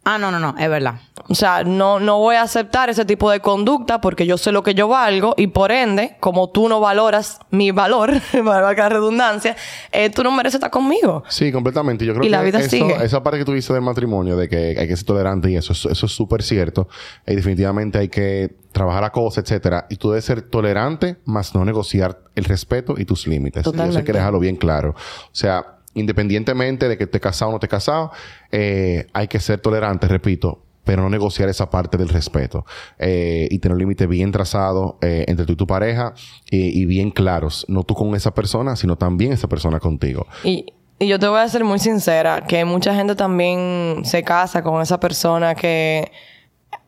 ah, no, no, no, es verdad. O sea, no, no voy a aceptar ese tipo de conducta porque yo sé lo que yo valgo y por ende, como tú no valoras mi valor, valga la redundancia, eh, tú no mereces estar conmigo. Sí, completamente. Yo creo Y que la vida eso- sigue. esa parte que tú dices del matrimonio, de que hay que ser tolerante y eso, es- eso es súper cierto. Y definitivamente hay que trabajar la cosa, etcétera. Y tú debes ser tolerante, más no negociar el respeto y tus límites. Y eso hay que Totalmente. dejarlo bien claro. O sea, independientemente de que esté casado o no esté casado, eh, hay que ser tolerante, repito, pero no negociar esa parte del respeto. Eh, y tener límites bien trazados eh, entre tú y tu pareja y, y bien claros. No tú con esa persona, sino también esa persona contigo. Y, y yo te voy a ser muy sincera, que mucha gente también se casa con esa persona que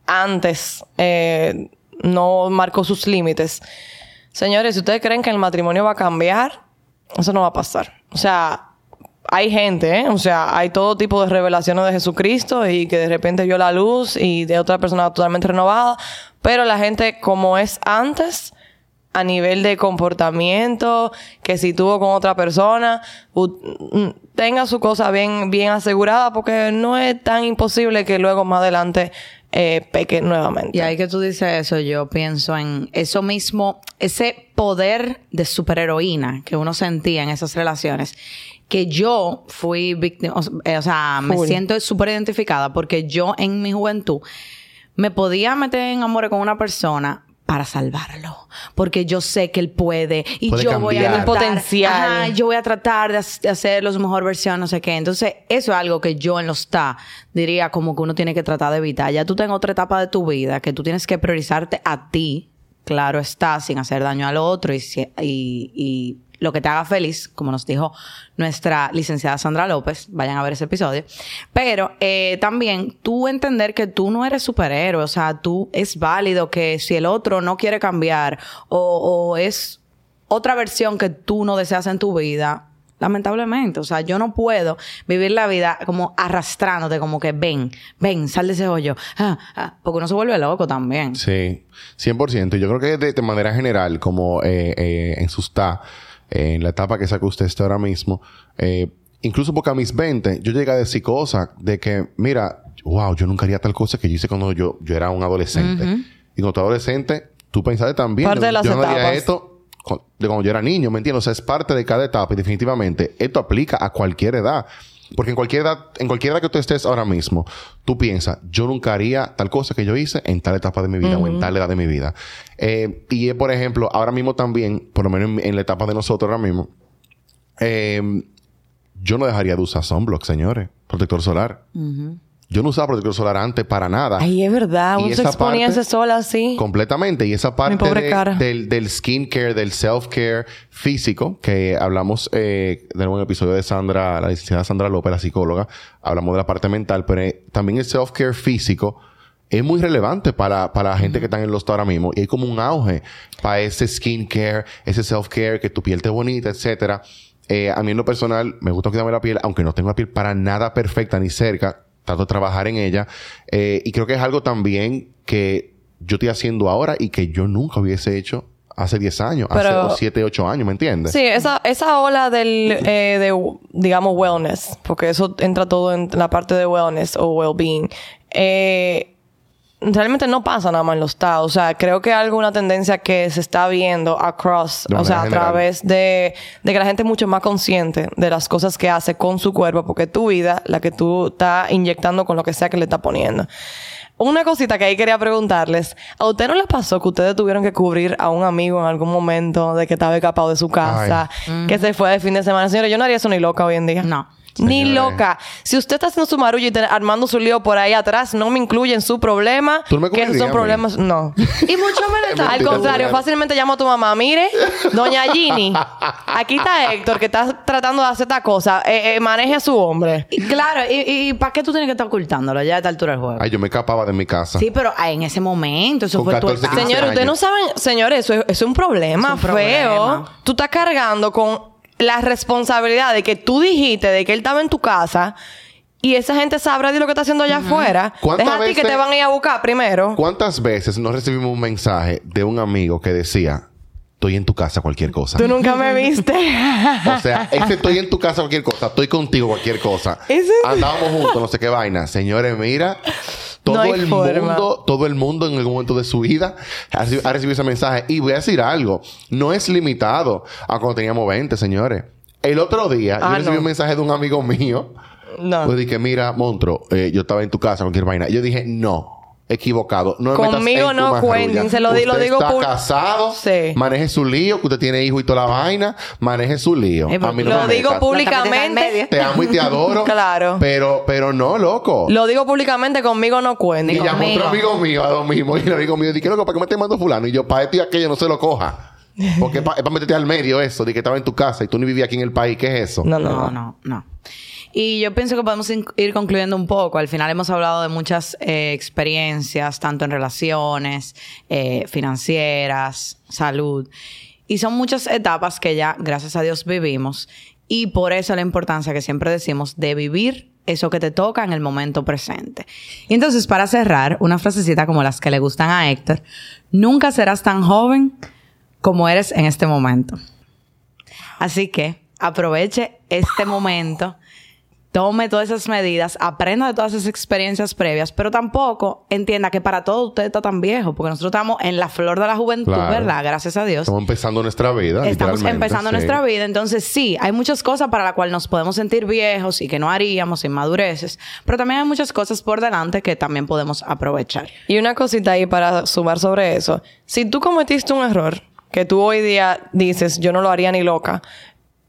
antes eh, no marcó sus límites. Señores, si ustedes creen que el matrimonio va a cambiar, eso no va a pasar. O sea, hay gente, ¿eh? O sea, hay todo tipo de revelaciones de Jesucristo y que de repente vio la luz y de otra persona totalmente renovada. Pero la gente, como es antes, a nivel de comportamiento, que si tuvo con otra persona, mm, tenga su cosa bien, bien asegurada, porque no es tan imposible que luego más adelante eh, peque nuevamente. Y ahí que tú dices eso, yo pienso en eso mismo, ese poder de superheroína que uno sentía en esas relaciones, que yo fui víctima, o sea, eh, sea, me Full. siento súper identificada porque yo en mi juventud me podía meter en amor con una persona para salvarlo, porque yo sé que él puede y Puede yo voy a tratar, Potencial. Ajá, yo voy a tratar de, ha- de hacerlo su mejor versión, no sé qué. Entonces, eso es algo que yo en los TA diría como que uno tiene que tratar de evitar. Ya tú estás en otra etapa de tu vida que tú tienes que priorizarte a ti, claro está, sin hacer daño al otro y, si- y, y lo que te haga feliz, como nos dijo nuestra licenciada Sandra López, vayan a ver ese episodio. Pero eh, también tú entender que tú no eres superhéroe, o sea, tú es válido que si el otro no quiere cambiar o, o es otra versión que tú no deseas en tu vida, lamentablemente. O sea, yo no puedo vivir la vida como arrastrándote, como que ven, ven, sal de ese hoyo. Ah, ah, porque uno se vuelve loco también. Sí, 100%. Yo creo que de, manera general, como eh, eh, en sus eh, en la etapa que saca usted está ahora mismo, eh, incluso porque a mis 20, yo llegué a decir cosas de que, mira, wow, yo nunca haría tal cosa que yo hice cuando yo, yo era un adolescente. Y cuando tú adolescente, tú pensaste también, Parte yo, de las yo no haría esto de cuando yo era niño, ¿me entiendes? O sea, es parte de cada etapa y definitivamente esto aplica a cualquier edad. Porque en cualquier edad, en cualquier edad que tú estés ahora mismo, tú piensas, yo nunca haría tal cosa que yo hice en tal etapa de mi vida o en tal edad de mi vida. Eh, y por ejemplo, ahora mismo también, por lo menos en, en la etapa de nosotros ahora mismo, eh, yo no dejaría de usar sunblock, señores. Protector solar. Yo no usaba protector solar antes para nada. Ay, es verdad. Uno se exponía ese sol así. Completamente. Y esa parte de- del, del skincare, del self-care físico, que hablamos eh, en el episodio de Sandra, la licenciada Sandra López, la psicóloga, hablamos de la parte mental, pero eh, también el self-care físico es muy relevante para, para la gente que está en los ahora mismo. Y hay como un auge para ese skincare, ese self-care, que tu piel esté bonita, etcétera. Eh, a mí en lo personal me gusta cuidarme la piel, aunque no tengo la piel para nada perfecta ni cerca. Trato de trabajar en ella. Eh, y creo que es algo también que yo estoy haciendo ahora y que yo nunca hubiese hecho hace 10 años, Pero- hace 7, 8 años, ¿me entiendes? Sí, esa, esa ola del, eh, de, digamos, wellness, porque eso entra todo en la parte de wellness o well-being. Eh, realmente no pasa nada más en los estados. O sea, creo que es algo, una tendencia que se está viendo across, De o sea, a general. través de, de que la gente es mucho más consciente de las cosas que hace con su cuerpo, porque es tu vida, la que tú estás inyectando con lo que sea que le estás poniendo. Una cosita que ahí quería preguntarles. ¿A usted no les pasó que ustedes tuvieron que cubrir a un amigo en algún momento de que estaba escapado de su casa, que se fue de fin de semana? Señores, yo no haría eso ni loca hoy en día. No. Ni loca. Si usted está haciendo su marullo y te- armando su lío por ahí atrás, no me incluye en su problema. Tú no me que esos son problemas. No. Y mucho menos Al contrario, fácilmente llamo a tu mamá. Mire, doña Ginny, aquí está Héctor que está tratando de hacer esta cosa. Eh, eh, maneje a su hombre. Y Claro, y, y ¿para qué tú tienes que estar ocultándolo ya a esta altura del juego? Ay, yo me escapaba de mi casa. Sí, pero ah, en ese momento, eso Con fue tu 14, etapa. 15 Señores, ustedes no saben, señores, eso es, eso es un problema Es un feo. problema. Tú estás cargando con la responsabilidad de que tú dijiste de que él estaba en tu casa y esa gente sabrá de lo que está haciendo allá afuera. ¿Cuántas Deja a ti que te van a ir a buscar primero. ¿Cuántas veces no recibimos un mensaje de un amigo que decía, estoy en tu casa cualquier cosa? Tú nunca me viste. O sea, ese estoy en tu casa cualquier cosa, estoy contigo cualquier cosa. Andábamos juntos, no sé qué vaina. Señores, mira, todo No el forma. mundo, todo el mundo en algún momento de su vida ha, reci- ha recibido ese mensaje. Y voy a decir algo, no es limitado a cuando teníamos 20, señores. El otro día Ah, yo recibí no. un mensaje de un amigo mío. No. Yo dije, mira, Montro, eh, yo estaba en tu casa, cualquier vaina. Yo dije, no, equivocado. No me metas Conmigo en no cuenten, se lo di- lo Usted digo está casado, Sí. maneje su lío, que usted tiene hijo y toda la vaina, maneje su lío. Eh, pero a mí no lo me digo metas. públicamente. Te amo y te adoro. Claro. Pero, pero no, loco. Lo digo públicamente, conmigo no y cuenten. llamó conmigo. otro amigo mío a lo mismo. Y el amigo mío dije, loco, ¿para qué me estás mandando fulano? Y yo, para esto y aquello no se lo coja. Porque es para meterte al medio eso, de que estaba en tu casa y tú ni vivías aquí en el país. ¿Qué es eso? No, No, no. no, no. Y yo pienso que podemos ir concluyendo un poco. Al final hemos hablado de muchas eh, experiencias, tanto en relaciones, eh, financieras, salud. Y son muchas etapas que ya, gracias a Dios, vivimos. Y por eso la importancia que siempre decimos de vivir eso que te toca en el momento presente. Y entonces, para cerrar, una frasecita como las que le gustan a Héctor. Nunca serás tan joven como eres en este momento. Así que aproveche este momento, tome todas esas medidas, aprenda de todas esas experiencias previas, pero tampoco entienda que para todo usted está tan viejo, porque nosotros estamos en la flor de la juventud, Claro. ¿verdad? Gracias a Dios. Estamos empezando nuestra vida. Estamos empezando sí. nuestra vida, entonces sí, hay muchas cosas para las cuales nos podemos sentir viejos y que no haríamos inmadureces, pero también hay muchas cosas por delante que también podemos aprovechar. Y una cosita ahí para sumar sobre eso. Si tú cometiste un error que tú hoy día dices, yo no lo haría ni loca,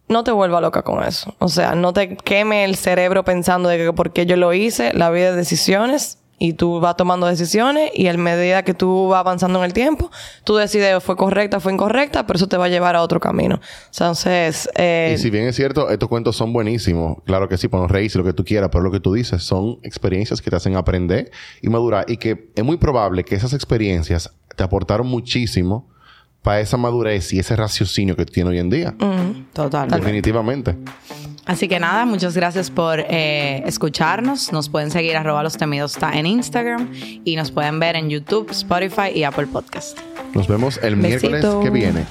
no te vuelva loca con eso. O sea, no te queme el cerebro pensando de que porque yo lo hice, la vida de decisiones y tú vas tomando decisiones y en medida que tú vas avanzando en el tiempo, tú decides fue correcta, fue incorrecta, pero eso te va a llevar a otro camino. Entonces, eh, Y si bien es cierto, estos cuentos son buenísimos. Claro que sí, podemos reírse lo que tú quieras, pero lo que tú dices son experiencias que te hacen aprender y madurar. Y que es muy probable que esas experiencias te aportaron muchísimo para esa madurez y ese raciocinio que tú tienes hoy en día. Total. Definitivamente. Así que nada, muchas gracias por eh, escucharnos. Nos pueden seguir arroba los temidos en Instagram y nos pueden ver en YouTube, Spotify y Apple Podcast. Nos vemos el miércoles que viene.